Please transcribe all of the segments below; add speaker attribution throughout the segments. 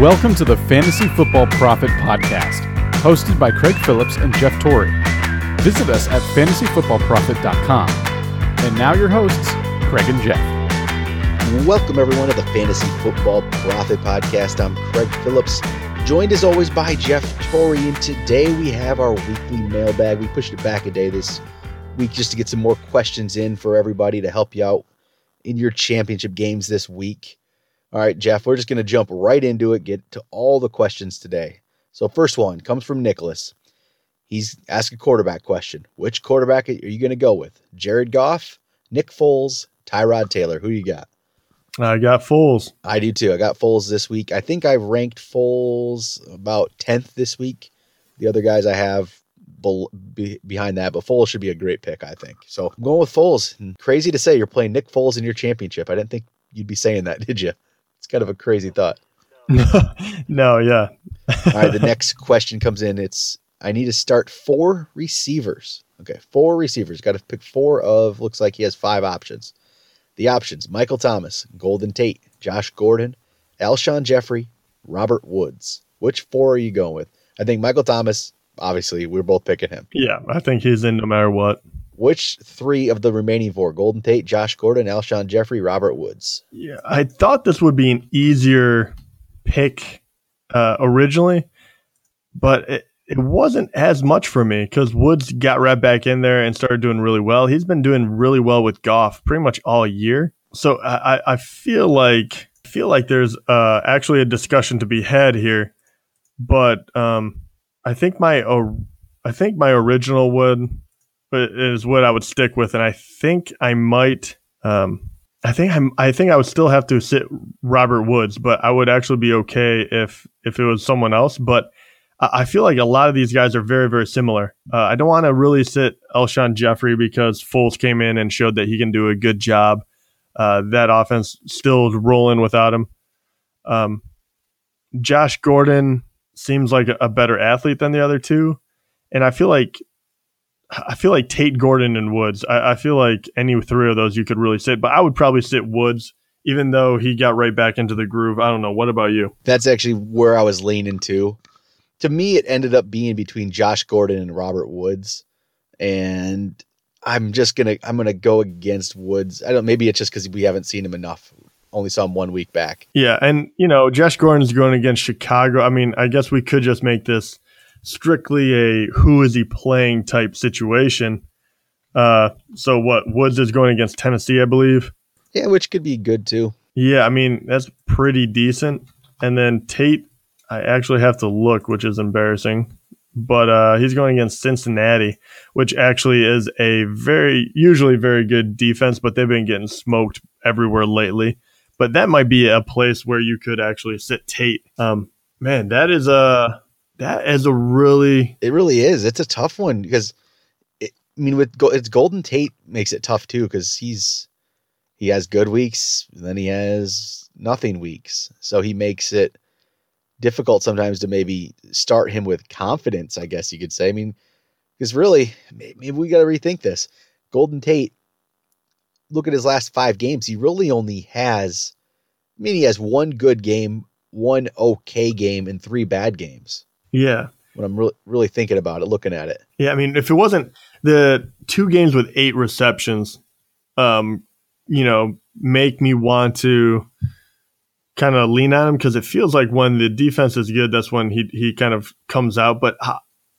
Speaker 1: Welcome to the Fantasy Football Prophet Podcast, hosted by Craig Phillips and Jeff Torrey. Visit us at fantasyfootballprophet.com. And now your hosts, Craig and Jeff.
Speaker 2: Welcome, everyone, to the Fantasy Football Prophet Podcast. I'm Craig Phillips, joined as always by Jeff Torrey. And today we have our weekly mailbag. We pushed it back a day this week just to get some more questions in for everybody to help you out in your championship games this week. All right, Jeff, we're just going to jump right into it, get to all the questions today. So, first one comes from Nicholas. He's asked a quarterback question. Which quarterback are you going to go with? Jared Goff, Nick Foles, Tyrod Taylor? Who you got?
Speaker 3: I got Foles.
Speaker 2: I do too. I got Foles this week. I think I've ranked Foles about 10th this week. The other guys I have be, behind that, but Foles should be a great pick, I think. So I'm going with Foles. Crazy to say you're playing Nick Foles in your championship. I didn't think you'd be saying that, did you? Kind of a crazy thought.
Speaker 3: no, yeah.
Speaker 2: All right, the next question comes in. It's I need to start four receivers. Okay, four receivers. Got to pick four of. Looks like he has five options. The options: Michael Thomas, Golden Tate, Josh Gordon, Alshon Jeffery, Robert Woods. Which four are you going with? I think Michael Thomas. Obviously, we're both picking him.
Speaker 3: Yeah, I think he's in no matter what.
Speaker 2: Which three of the remaining four? Golden Tate, Josh Gordon, Alshon Jeffery, Robert Woods.
Speaker 3: Yeah, I thought this would be an easier pick uh, originally, but it, it wasn't as much for me because Woods got right back in there and started doing really well. He's been doing really well with Goff pretty much all year. So I, I feel like feel like there's uh, actually a discussion to be had here, but um, I think my uh, I think my original would is what I would stick with, and I think I might. Um, I think I'm. I think I would still have to sit Robert Woods, but I would actually be okay if if it was someone else. But I feel like a lot of these guys are very very similar. Uh, I don't want to really sit Alshon Jeffery because Foles came in and showed that he can do a good job. Uh, that offense still rolling without him. Um, Josh Gordon seems like a better athlete than the other two, and I feel like I feel like Tate Gordon and Woods. I, I, feel like any three of those you could really sit, but I would probably sit Woods, even though he got right back into the groove. I don't know. What about you?
Speaker 2: That's actually where I was leaning to. To me, it ended up being between Josh Gordon and Robert Woods, and I'm just gonna I'm gonna go against Woods. I don't. Maybe it's just because we haven't seen him enough. Only saw him one week back.
Speaker 3: Yeah, and you know Josh Gordon's going against Chicago. I mean, I guess we could just make this strictly a who is he playing type situation. Uh, so what Woods is going against Tennessee, I believe.
Speaker 2: Yeah, which could be good too.
Speaker 3: Yeah, I mean that's pretty decent. And then Tate, I actually have to look, which is embarrassing. But uh, he's going against Cincinnati, which actually is a very usually very good defense, but they've been getting smoked everywhere lately. But that might be a place where you could actually sit Tate. Um, man, that is a that is a really
Speaker 2: it really is. It's a tough one because it, I mean with it's Golden Tate makes it tough too because he's he has good weeks then he has nothing weeks. So he makes it difficult sometimes to maybe start him with confidence I guess you could say. I mean because really maybe we got to rethink this. Golden Tate look at his last five games. He really only has I mean he has one good game one okay game and three bad games
Speaker 3: yeah.
Speaker 2: When I'm really really thinking about it, looking at it.
Speaker 3: Yeah, I mean, if it wasn't the two games with eight receptions, um, you know, make me want to kind of lean on him because it feels like when the defense is good, that's when he he kind of comes out. But uh,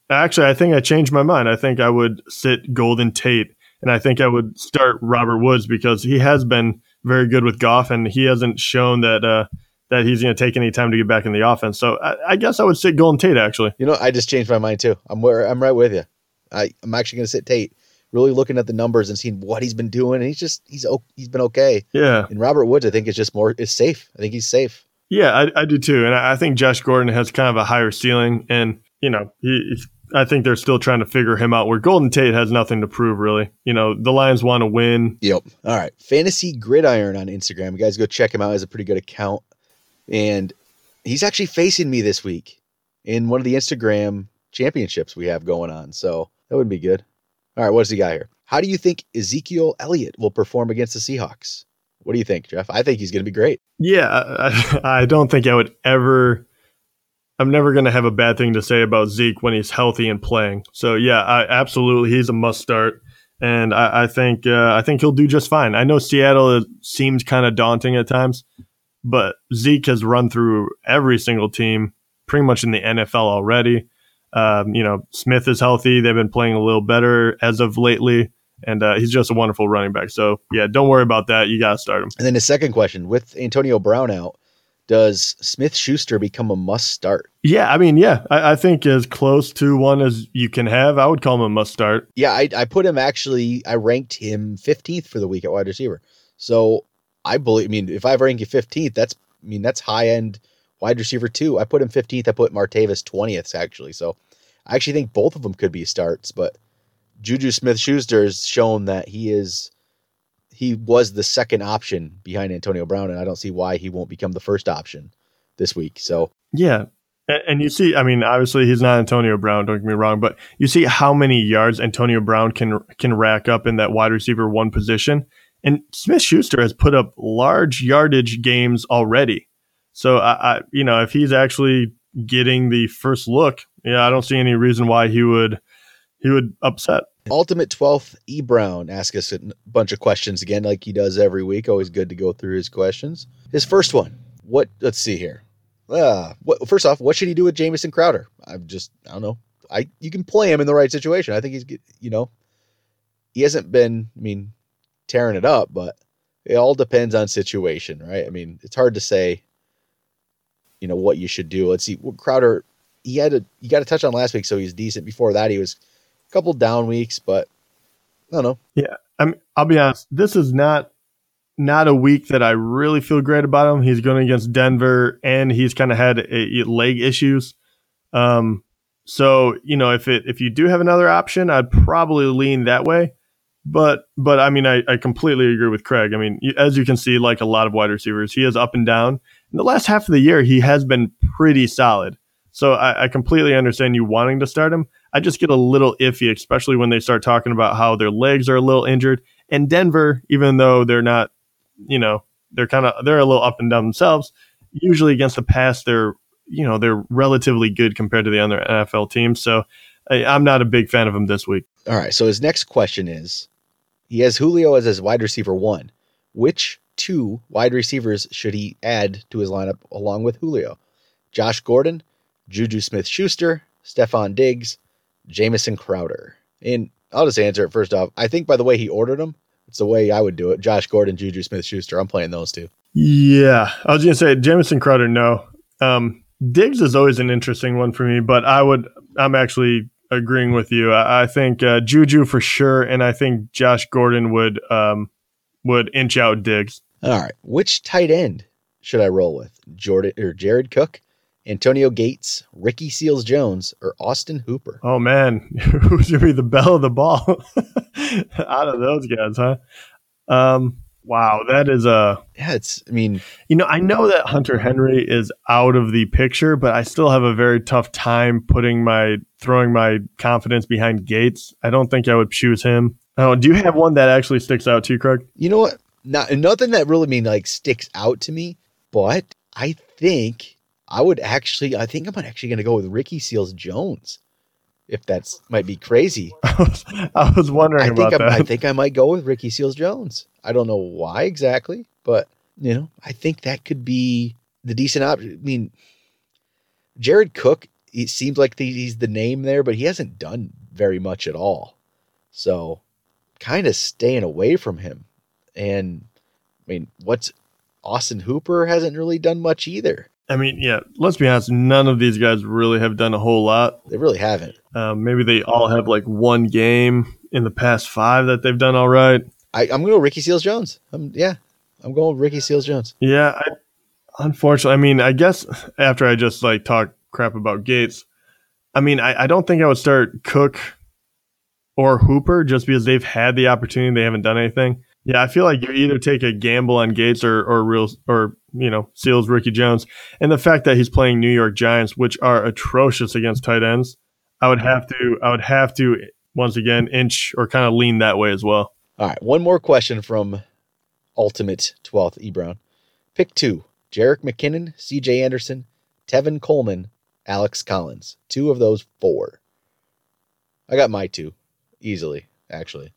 Speaker 3: actually, I think I changed my mind. I think I would sit Golden Tate, and I think I would start Robert Woods because he has been very good with Goff, and he hasn't shown that uh, that he's going to take any time to get back in the offense. So I, I, guess I would sit Golden Tate actually.
Speaker 2: You know, I just changed my mind too. I'm where I'm right with you. I, I'm actually going to sit Tate. Really looking at the numbers and seeing what he's been doing, and he's just he's he's been okay.
Speaker 3: Yeah.
Speaker 2: And Robert Woods, I think, is just more is safe. I think he's safe.
Speaker 3: Yeah, I, I do too, and I, I think Josh Gordon has kind of a higher ceiling, and you know he. I think they're still trying to figure him out. Where Golden Tate has nothing to prove, really. You know, the Lions want to win.
Speaker 2: Yep. All right. Fantasy Gridiron on Instagram. You guys go check him out. He has a pretty good account. And he's actually facing me this week in one of the Instagram championships we have going on. So that would be good. All right, what's he got here? How do you think Ezekiel Elliott will perform against the Seahawks? What do you think, Jeff? I think he's going to be great.
Speaker 3: Yeah, I, I, don't think I would ever I'm never going to have a bad thing to say about Zeke when he's healthy and playing. So yeah, I, absolutely, he's a must start, and I, I think uh, I think he'll do just fine. I know Seattle seems kind of daunting at times, but Zeke has run through every single team pretty much in the NFL already. Um, you know, Smith is healthy; they've been playing a little better as of lately and uh, he's just a wonderful running back. So yeah, don't worry about that. You got to start him.
Speaker 2: And then the second question with Antonio Brown out, does Smith Schuster become a must start?
Speaker 3: Yeah, I mean, yeah, I, I, think as close to one as you can have. I would call him a must start.
Speaker 2: Yeah, I, I put him actually. I ranked him 15th for the week at wide receiver. So I believe. I mean, if I rank you 15th, that's. I mean, that's high end wide receiver too. I put him 15th. I put Martavis 20th actually. So I actually think both of them could be starts, but Juju Smith Schuster has shown that he is he was the second option behind Antonio Brown, and I don't see why he won't become the first option this week. So
Speaker 3: yeah, and you see, I mean, obviously he's not Antonio Brown. Don't get me wrong, but you see how many yards Antonio Brown can can rack up in that wide receiver one position, and Smith Schuster has put up large yardage games already. So I, I, you know, if he's actually getting the first look, yeah, I don't see any reason why he would he would upset.
Speaker 2: Ultimate 12th E Brown asks us a bunch of questions again, like he does every week. Always good to go through his questions. His first one, what? Let's see here. Uh, what, first off, what should he do with Jamison Crowder? I'm just, I don't know. I you can play him in the right situation. I think he's, you know, he hasn't been, I mean, tearing it up, but it all depends on situation, right? I mean, it's hard to say, you know, what you should do. Let's see. Crowder, he had a, you got a touch on last week, so he's decent. Before that, he was a couple down weeks, but I don't know.
Speaker 3: Yeah, I mean, I'll be honest. This is not not a week that I really feel great about him. He's going against Denver, and he's kind of had a, a leg issues. Um, so you know, if it if you do have another option, I'd probably lean that way. But but I mean, I, I completely agree with Craig. I mean, as you can see, like a lot of wide receivers, he is up and down. In the last half of the year, he has been pretty solid. So I, I completely understand you wanting to start him. I just get a little iffy, especially when they start talking about how their legs are a little injured. And Denver, even though they're not, you know, they're kind of they're a little up and down themselves. Usually against the pass, they're you know they're relatively good compared to the other NFL teams. So I, I'm not a big fan of them this week.
Speaker 2: All right. So his next question is, he has Julio as his wide receiver one. Which two wide receivers should he add to his lineup along with Julio? Josh Gordon, Juju Smith Schuster, Stefon Diggs, Jamison Crowder. And I'll just answer it first off. I think by the way he ordered them, it's the way I would do it. Josh Gordon, Juju Smith Schuster. I'm playing those two.
Speaker 3: Yeah. I was gonna say Jamison Crowder, no. Um, Diggs is always an interesting one for me, but I would I'm actually agreeing with you. I, I think uh, Juju for sure, and I think Josh Gordon would um, would inch out Diggs.
Speaker 2: All right. Which tight end should I roll with? Jordan or Jared Cook, Antonio Gates, Ricky Seals Jones, or Austin Hooper?
Speaker 3: Oh man, who's gonna be the belle of the ball out of those guys, huh? Um, wow, that is a
Speaker 2: yeah. It's I mean,
Speaker 3: you know, I know that Hunter Henry is out of the picture, but I still have a very tough time putting my throwing my confidence behind Gates. I don't think I would choose him. Oh, do you have one that actually sticks out to you, Craig?
Speaker 2: You know what? Not nothing that really mean like sticks out to me, but I think I would actually, I think I'm actually going to go with Ricky Seals Jones. If that's might be crazy,
Speaker 3: I was, wondering I
Speaker 2: think
Speaker 3: about that.
Speaker 2: I think I might go with Ricky Seals Jones. I don't know why exactly, but you know, I think that could be the decent option. I mean, Jared Cook, it seems like he's the name there, but he hasn't done very much at all. So, kind of staying away from him. And I mean, what's Austin Hooper hasn't really done much either.
Speaker 3: I mean, yeah, let's be honest, none of these guys really have done a whole lot.
Speaker 2: They really haven't.
Speaker 3: Um, maybe they all have like one game in the past five that they've done all right.
Speaker 2: I, am going to go Ricky Seals Jones. Um, yeah, I'm going with Ricky Seals Jones.
Speaker 3: Yeah, I, unfortunately, I mean, I guess after I just like talk crap about Gates, I mean, I, I don't think I would start Cook or Hooper just because they've had the opportunity, they haven't done anything. Yeah, I feel like you either take a gamble on Gates or or real or you know Seals Ricky Jones, and the fact that he's playing New York Giants, which are atrocious against tight ends, I would have to I would have to once again inch or kind of lean that way as well.
Speaker 2: All right, one more question from Ultimate Twelfth E Brown. Pick two: Jerick McKinnon, C.J. Anderson, Tevin Coleman, Alex Collins. Two of those four. I got my two easily, actually.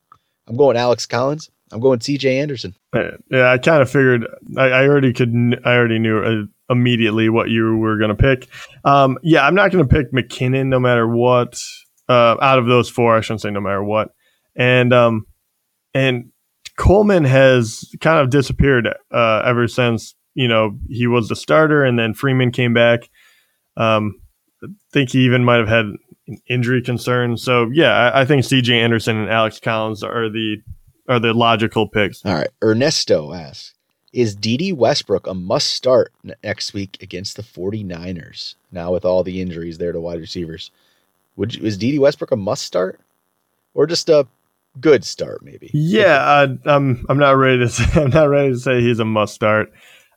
Speaker 2: I'm going Alex Collins. I'm going CJ Anderson.
Speaker 3: Yeah, I kind of figured. I, I, already could. I already knew uh, immediately what you were going to pick. Um, yeah, I'm not going to pick McKinnon no matter what. Uh, out of those four, I shouldn't say no matter what. And um, and Coleman has kind of disappeared uh, ever since you know he was the starter, and then Freeman came back. Um, I think he even might have had an injury concern. So yeah, I, I think C.J. Anderson and Alex Collins are the are the logical picks.
Speaker 2: All right, Ernesto asks, "Is Dede Westbrook a must start next week against the 49ers? Now with all the injuries there to wide receivers, would you, is Dede Westbrook a must start, or just a good start maybe?"
Speaker 3: Yeah, I, I'm I'm not ready to say, I'm not ready to say he's a must start.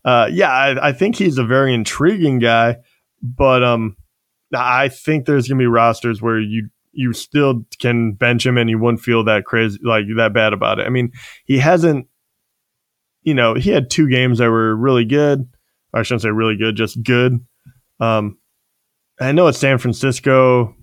Speaker 3: Uh, yeah, I, I think he's a very intriguing guy, but um, I think there's gonna be rosters where you you still can bench him and you wouldn't feel that crazy like that bad about it. I mean, he hasn't you know, he had two games that were really good. I shouldn't say really good, just good. Um I know it's San Francisco,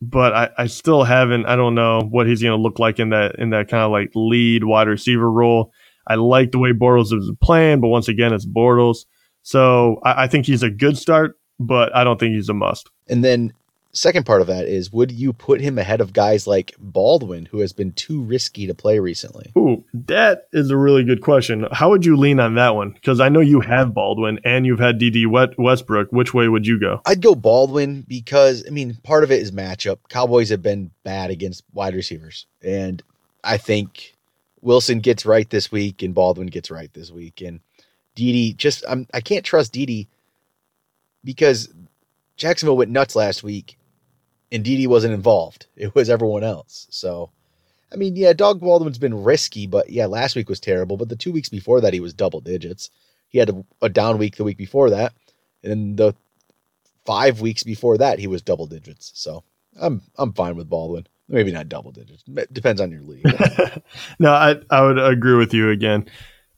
Speaker 3: but I, I still haven't I don't know what he's gonna look like in that in that kind of like lead wide receiver role. I like the way Bortles is playing, but once again it's Bortles. So I, I think he's a good start but I don't think he's a must.
Speaker 2: And then second part of that is would you put him ahead of guys like Baldwin who has been too risky to play recently?
Speaker 3: Ooh, that is a really good question. How would you lean on that one? Because I know you have Baldwin and you've had Dede Westbrook. Which way would you go?
Speaker 2: I'd go Baldwin because I mean part of it is matchup. Cowboys have been bad against wide receivers, and I think Wilson gets right this week and Baldwin gets right this week, and Dede just I'm I can't trust Dede because Jacksonville went nuts last week and Dede wasn't involved. It was everyone else. So, I mean, yeah, Doug Baldwin's been risky, but yeah, last week was terrible. But the two weeks before that, he was double digits. He had a, a down week the week before that. And the five weeks before that, he was double digits. So I'm I'm fine with Baldwin. Maybe not double digits. Depends on your league.
Speaker 3: no, I I would agree with you again.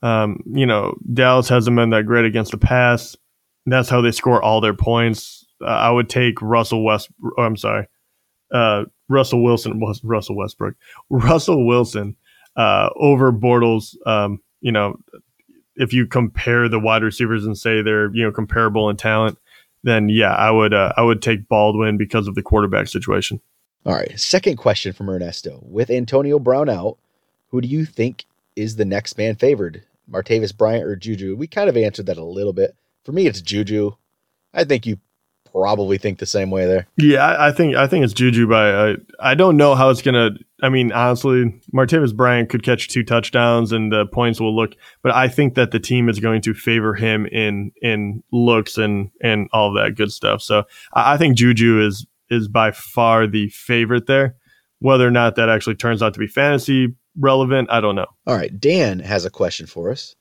Speaker 3: Um, you know, Dallas hasn't been that great against the pass that's how they score all their points. Uh, I would take Russell West. Oh, I'm sorry, uh, Russell Wilson was Russell Westbrook, Russell Wilson uh, over Bortles. Um, you know, if you compare the wide receivers and say they're you know comparable in talent, then yeah, I would uh, I would take Baldwin because of the quarterback situation.
Speaker 2: All right, second question from Ernesto: With Antonio Brown out, who do you think is the next man favored? Martavis Bryant or Juju? We kind of answered that a little bit. For me, it's Juju. I think you probably think the same way there.
Speaker 3: Yeah, I, I think I think it's Juju. By I, I don't know how it's gonna. I mean, honestly, Martavis Bryant could catch two touchdowns and the points will look. But I think that the team is going to favor him in in looks and and all that good stuff. So I, I think Juju is is by far the favorite there. Whether or not that actually turns out to be fantasy relevant, I don't know.
Speaker 2: All right, Dan has a question for us.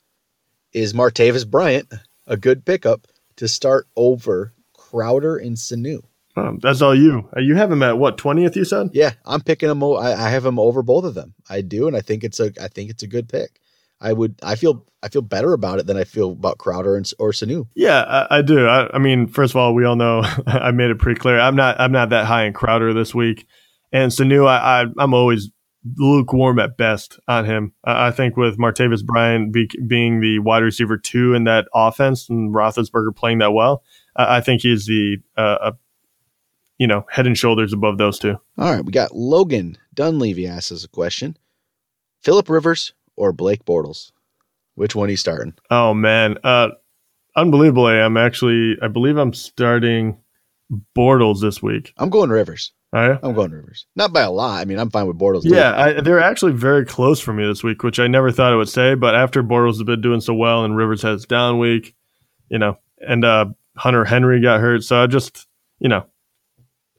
Speaker 2: Is Martavis Bryant a good pickup to start over Crowder and Sanu.
Speaker 3: Um, that's all you. Uh, you have him at what twentieth? You said.
Speaker 2: Yeah, I'm picking him. I, I have him over both of them. I do, and I think it's a. I think it's a good pick. I would. I feel. I feel better about it than I feel about Crowder and, or Sanu.
Speaker 3: Yeah, I, I do. I, I, mean, first of all, we all know I made it pretty clear. I'm not. I'm not that high in Crowder this week, and Sanu. I, I I'm always lukewarm at best on him. I think with Martavis Bryant be, being the wide receiver two in that offense and Roethlisberger playing that well, I think he's the uh, you know head and shoulders above those two.
Speaker 2: All right, we got Logan Dunleavy asks us a question: Philip Rivers or Blake Bortles? Which one are you starting?
Speaker 3: Oh man, uh, unbelievably, I'm actually I believe I'm starting Bortles this week.
Speaker 2: I'm going Rivers.
Speaker 3: Oh,
Speaker 2: I'm going Rivers. Not by a lot. I mean, I'm fine with Bortles.
Speaker 3: Yeah, I, they're actually very close for me this week, which I never thought I would say. But after Bortles has been doing so well and Rivers has down week, you know, and uh, Hunter Henry got hurt, so I just, you know,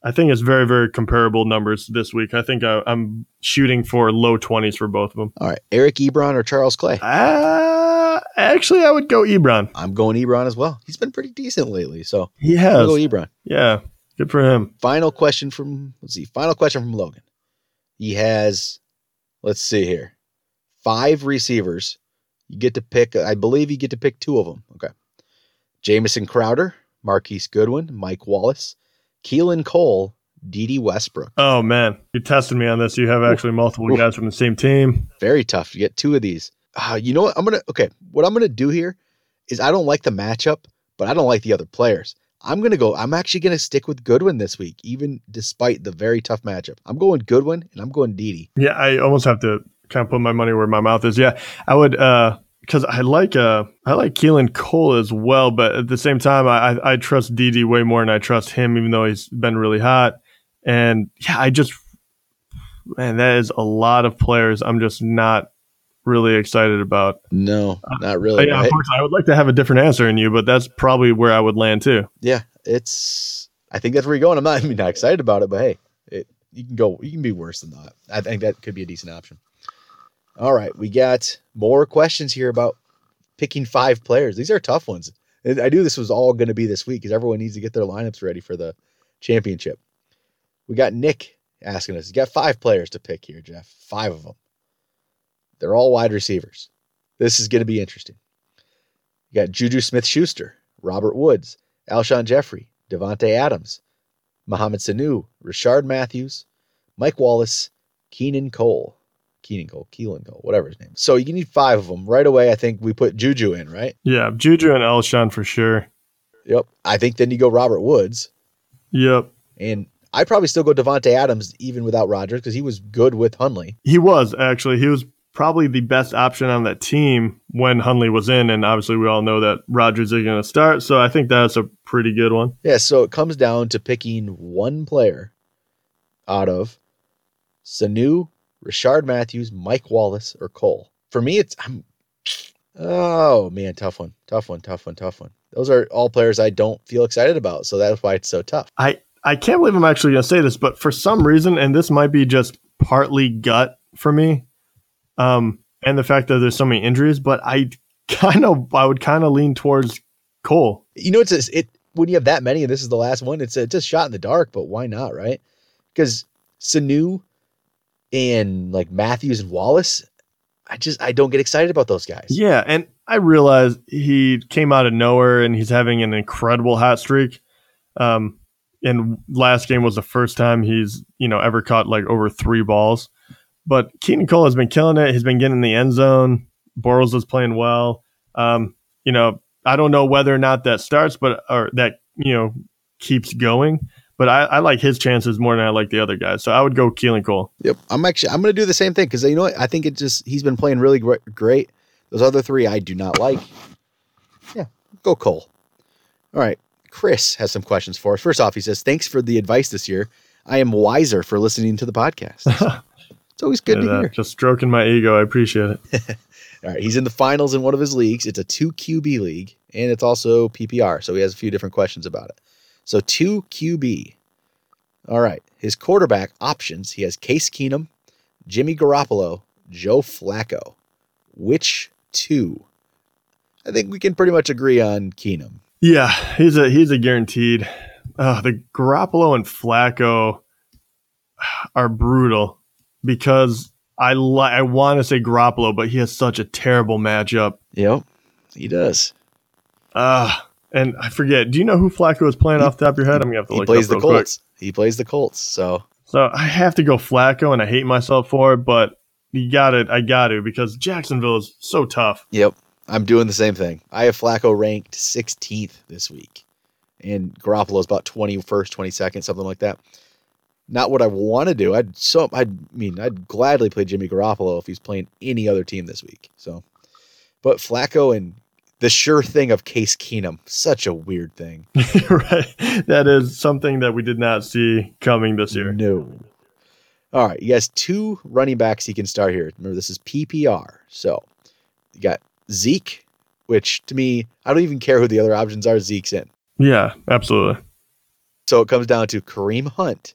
Speaker 3: I think it's very, very comparable numbers this week. I think I, am shooting for low 20s for both of them.
Speaker 2: All right, Eric Ebron or Charles Clay?
Speaker 3: Uh, actually, I would go Ebron.
Speaker 2: I'm going Ebron as well. He's been pretty decent lately, so
Speaker 3: he has.
Speaker 2: I'll go Ebron.
Speaker 3: Yeah, Good for him.
Speaker 2: Final question from let's see. Final question from Logan. He has, let's see here, five receivers. You get to pick. I believe you get to pick two of them. Okay. Jamison Crowder Marquise Goodwin, Mike Wallace, Keelan Cole, Dede Westbrook.
Speaker 3: Oh man, you're testing me on this. You have actually multiple guys from the same team.
Speaker 2: Very tough You get two of these. Uh, you know what? I'm gonna okay. What I'm gonna do here is I don't like the matchup, but I don't like the other players. I'm gonna go. I'm actually gonna stick with Goodwin this week, even despite the very tough matchup. I'm going Goodwin and I'm going Dede.
Speaker 3: Yeah, I almost have to kind of put my money where my mouth is. Yeah, I would uh because I like uh I like Keelan Cole as well, but at the same time I I, I trust Dede way more than I trust him, even though he's been really hot. And yeah, I just man, that is a lot of players. I'm just not really excited about.
Speaker 2: No,
Speaker 3: Uh,
Speaker 2: not really.
Speaker 3: yeah,
Speaker 2: right?
Speaker 3: of course, I would like to have a different answer in you, but that's probably where I would land too.
Speaker 2: Yeah, it's. I think that's where you're going. I'm not, I mean, not excited about it, but hey, it, you can go. You can be worse than that. I think that could be a decent option. All right, we got more questions here about picking five players. These are tough ones. I knew this was all going to be this week because everyone needs to get their lineups ready for the championship. We got Nick asking us. You got five players to pick here, Jeff. Five of them. They're all wide receivers. This is going to be interesting. You got Juju Smith Schuster, Robert Woods, Alshon Jeffery, Davante Adams, Mohamed Sanu, Rishard Matthews, Mike Wallace, Keenan Cole. Keenan Cole, Keelan Cole, whatever his name. is. So you need five of them. Right away, I think we put Juju in, right?
Speaker 3: Yeah, Juju and Alshon for sure.
Speaker 2: Yep. I think then you go Robert Woods.
Speaker 3: Yep.
Speaker 2: And I'd probably still go Davante Adams even without Rodgers because he was good with Hundley.
Speaker 3: He was actually. He was probably the best option on that team when Hundley was in, and obviously we all know that Rodgers is going to start. So I think that's a pretty good one.
Speaker 2: Yeah, so it comes down to picking one player out of Sanu, Rishard Matthews, Mike Wallace, or Cole. For me, it's I'm oh man, tough one, tough one, tough one, tough one. Those are all players I don't feel excited about, so that's why it's so tough.
Speaker 3: I I can't believe I'm actually going to say this, but for some reason, and this might be just partly gut for me, um, and the fact that there's so many injuries, but I kind of I would kind of lean towards Cole.
Speaker 2: You know, it's a, it when you have that many, and this is the last one. It's a, it's a shot in the dark, but why not, right? Because Sanu and like Matthews and Wallace, I just I don't get excited about those guys.
Speaker 3: Yeah, and I realize he came out of nowhere and he's having an incredible hot streak. Um, and last game was the first time he's you know ever caught like over three balls. But Keaton Cole has been killing it. He's been getting in the end zone. Bortles is playing well. Um, you know, I don't know whether or not that starts, but or that you know keeps going. But I, I like his chances more than I like the other guys. So I would go Keelan Cole.
Speaker 2: Yep, I'm actually I'm going to do the same thing because you know what? I think it just he's been playing really gr- great. Those other three I do not like. Yeah, go Cole. All right, Chris has some questions for us. First off, he says thanks for the advice this year. I am wiser for listening to the podcast. it's always good
Speaker 3: And,
Speaker 2: to hear.
Speaker 3: just stroking my ego. I appreciate it.
Speaker 2: All right, he's in the finals in one of his leagues. It's a two QB league, and it's also PPR. So he has a few different questions about it. So two QB. All right, his quarterback options. He has Case Keenum, Jimmy Garoppolo, Joe Flacco. Which two? I think we can pretty much agree on Keenum.
Speaker 3: Yeah, he's a he's a guaranteed. Uh, the Garoppolo and Flacco are brutal because I li- I want to say Garoppolo, but he has such a terrible matchup.
Speaker 2: Yep, he does.
Speaker 3: Uh and I forget. Do you know who Flacco is playing off the top of your head? I'm gonna have to
Speaker 2: He
Speaker 3: look
Speaker 2: plays
Speaker 3: it
Speaker 2: the
Speaker 3: real quick.
Speaker 2: Colts. He plays the Colts. So
Speaker 3: So I have to go Flacco, and I hate myself for it, but you got it. I got to because Jacksonville is so tough.
Speaker 2: Yep. I'm doing the same thing. I have Flacco ranked 16th this week, and Garoppolo's about 21st, 22nd, something like that. Not what I want to do. I'd so I mean I'd gladly play Jimmy Garoppolo if he's playing any other team this week. So, but Flacco and the sure thing of Case Keenum, such a weird thing.
Speaker 3: right. That is something that we did not see coming this year.
Speaker 2: No. All right, he has two running backs he can start here. Remember, this is PPR. So you got Zeke, which to me, I don't even care who the other options are. Zeke's in.
Speaker 3: Yeah, absolutely.
Speaker 2: So it comes down to Kareem Hunt.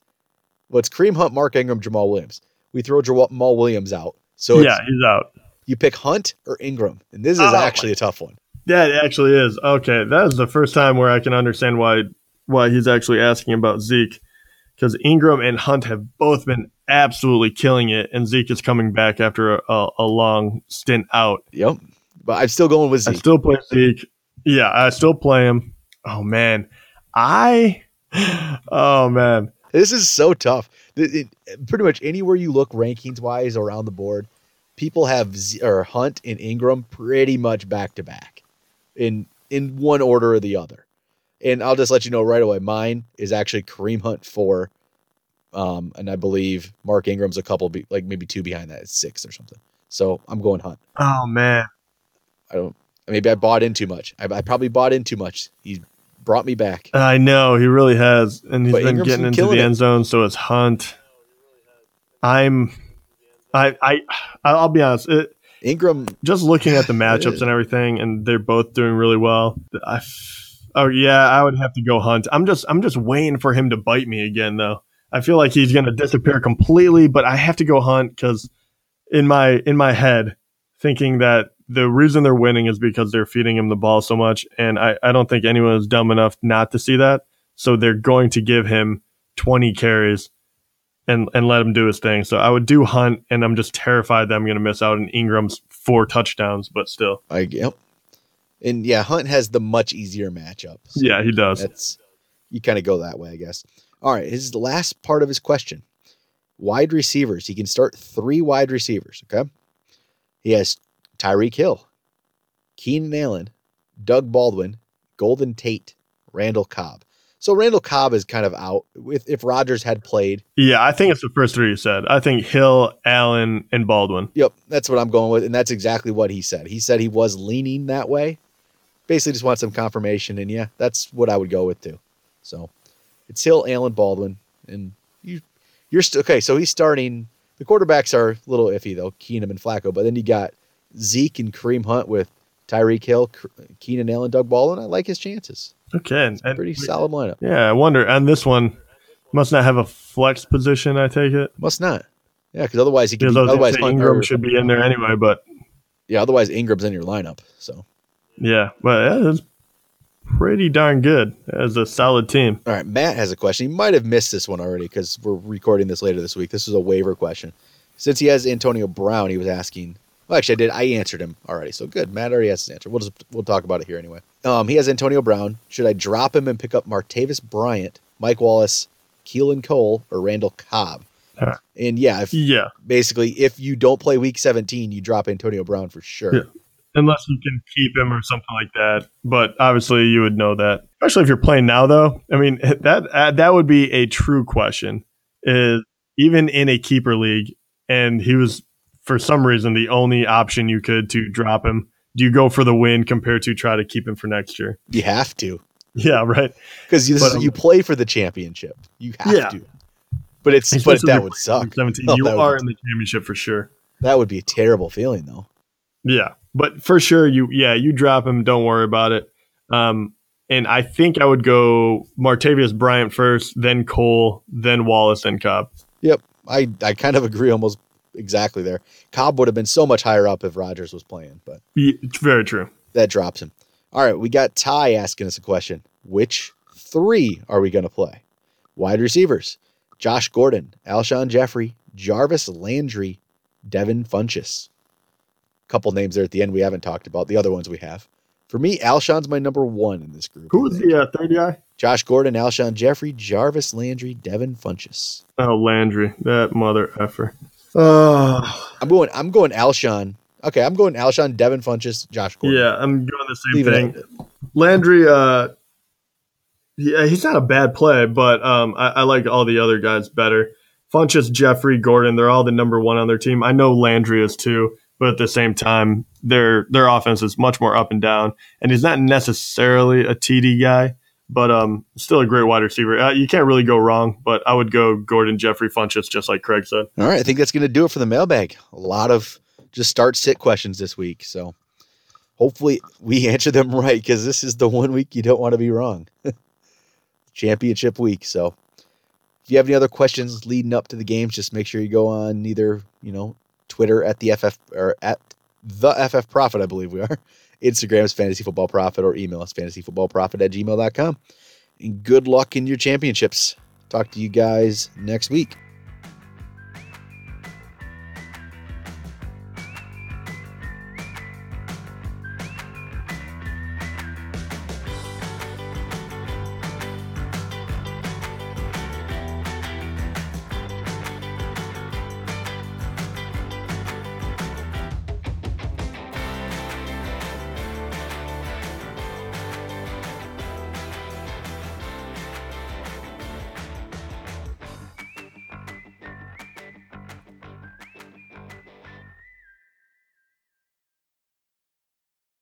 Speaker 2: Well, Kareem Hunt, Mark Ingram, Jamaal Williams. We throw Jamaal Williams out. So
Speaker 3: yeah, he's out.
Speaker 2: you pick Hunt or Ingram. And this is
Speaker 3: Oh,
Speaker 2: actually a tough one.
Speaker 3: That actually is okay. That is the first time where I can understand why why he's actually asking about Zeke, because Ingram and Hunt have both been absolutely killing it, and Zeke is coming back after a, a, a long stint out.
Speaker 2: Yep. But I'm still going with
Speaker 3: I
Speaker 2: Zeke.
Speaker 3: still play Zeke. Yeah, I still play him. Oh man, I, oh man,
Speaker 2: This is so tough. It- it- pretty much anywhere you look, rankings wise, around the board, people have Z- or Hunt and Ingram pretty much back to back, in in one order or the other. And I'll just let you know right away. Mine is actually Kareem Hunt four, um, and I believe Mark Ingram's a couple, be, like maybe two behind that. It's six or something. So I'm going Hunt.
Speaker 3: oh man.
Speaker 2: I don't. Maybe I bought in too much. I, I probably bought in too much. He brought me back.
Speaker 3: I know he really has, and he's
Speaker 2: But
Speaker 3: been
Speaker 2: Ingram's
Speaker 3: getting
Speaker 2: been
Speaker 3: into the
Speaker 2: it.
Speaker 3: end zone. So it's Hunt. I'm, I, I, I'll be honest. It,
Speaker 2: Ingram,
Speaker 3: just looking at the matchups and everything, and they're both doing really well. I, oh yeah, I would have to go Hunt. I'm just, I'm just waiting for him to bite me again, though. I feel like he's going to disappear completely, but I have to go Hunt because in my in my head, thinking that the reason they're winning is because they're feeding him the ball so much, and I, I don't think anyone is dumb enough not to see that. So they're going to give him 20 carries and and let him do his thing. So I would do Hunt, and I'm just terrified that I'm going to miss out on Ingram's four touchdowns, but still,
Speaker 2: I yep. And yeah, Hunt has the much easier matchup. So
Speaker 3: yeah, he does.
Speaker 2: That's you kind of go that way, I guess. All right, his last part of his question. Wide receivers. He can start three wide receivers. Okay. He has Tyreek Hill, Keenan Allen, Doug Baldwin, Golden Tate, Randall Cobb. So Randall Cobb is kind of out. With if Rodgers had played,
Speaker 3: Yeah, I think it's the first three you said. I think Hill, Allen, and Baldwin.
Speaker 2: Yep, that's what I'm going with, and that's exactly what he said. He said he was leaning that way. Basically, just want some confirmation, and yeah, that's what I would go with too. So it's Hill, Allen, Baldwin, and you, you're still okay. So he's starting. The quarterbacks are a little iffy though, Keenum and Flacco, but then you got Zeke and Kareem Hunt with Tyreek Hill, K- Keenan Allen, Doug Baldwin. I like his chances.
Speaker 3: Okay, and, and-
Speaker 2: Pretty solid lineup.
Speaker 3: Yeah, I wonder. And this one must not have a flex position. I take it
Speaker 2: Must not. Yeah, because otherwise he could. Be,
Speaker 3: I was gonna
Speaker 2: otherwise
Speaker 3: Ingram should be in there anyway. But
Speaker 2: yeah, otherwise Ingram's in your lineup. So
Speaker 3: yeah, but yeah, it's pretty darn good as a solid team.
Speaker 2: All right, Matt has a question. He might have missed this one already because we're recording this later this week. This is a waiver question. Since he has Antonio Brown, he was asking. Well, actually, I did. I answered him already. So good. Matt already has his answer. We'll just we'll talk about it here anyway. Um, he has Antonio Brown. Should I drop him and pick up Martavis Bryant, Mike Wallace, Keelan Cole, or Randall Cobb?
Speaker 3: Huh.
Speaker 2: And yeah, if
Speaker 3: Yeah,
Speaker 2: basically if you don't play Week 17, you drop Antonio Brown for sure.
Speaker 3: Yeah. unless you can keep him or something like that. But obviously, you would know that, especially if you're playing now. Though, I mean, that uh, that would be a true question. Is even in a keeper league, and he was for some reason the only option you could to drop him. Do you go for the win compared to try to keep him for next year?
Speaker 2: You have to
Speaker 3: Yeah, right.
Speaker 2: because you,
Speaker 3: um,
Speaker 2: you play for the championship. You have
Speaker 3: Yeah.
Speaker 2: to. But it's but that would suck.
Speaker 3: 17.
Speaker 2: Oh,
Speaker 3: you are in the championship for sure.
Speaker 2: That would be a terrible feeling, though.
Speaker 3: Yeah, but for sure, you yeah, you drop him. Don't worry about it. Um, and I think I would go Martavius Bryant first, then Cole, then Wallace, then Cobb.
Speaker 2: Yep, I I kind of agree almost exactly there. Cobb would have been so much higher up if Rodgers was playing, but
Speaker 3: It's very true.
Speaker 2: that drops him. All right, we got Ty asking us a question. Which three are we going to play? Wide receivers: Josh Gordon, Alshon Jeffery, Jarvis Landry, Devin Funchess. Couple names there at the end we haven't talked about. The other ones we have. For me, Alshon's my number one in this group.
Speaker 3: Who was the uh, third guy?
Speaker 2: Josh Gordon, Alshon Jeffery, Jarvis Landry, Devin Funchess.
Speaker 3: Oh, Landry, that mother effer. Oh,
Speaker 2: I'm going. I'm going Alshon. Okay, I'm going Alshon, Devin Funchess, Josh Gordon.
Speaker 3: yeah, I'm doing the same
Speaker 2: Leave
Speaker 3: thing. Landry, uh, yeah, he's not a bad play, but um, I, I like all the other guys better. Funchess, Jeffery, Gordon, they're all the number one on their team. I know Landry is too, but at the same time, their their offense is much more up and down, and he's not necessarily a TD guy, but um, still a great wide receiver. Uh, you can't really go wrong, but I would go Gordon, Jeffery, Funchess, just like Craig said.
Speaker 2: All right, I think that's going to do it for the mailbag. A lot of just start sit questions this week. So hopefully we answer them right because this is the one week you don't want to be wrong. Championship week. So if you have any other questions leading up to the games, just make sure you go on either, you know, Twitter at the FF or at the FF Prophet, I believe we are. Instagram is Fantasy Football Prophet or email us fantasyfootballprophet at gmail.com. And good luck in your championships. Talk to you guys next week.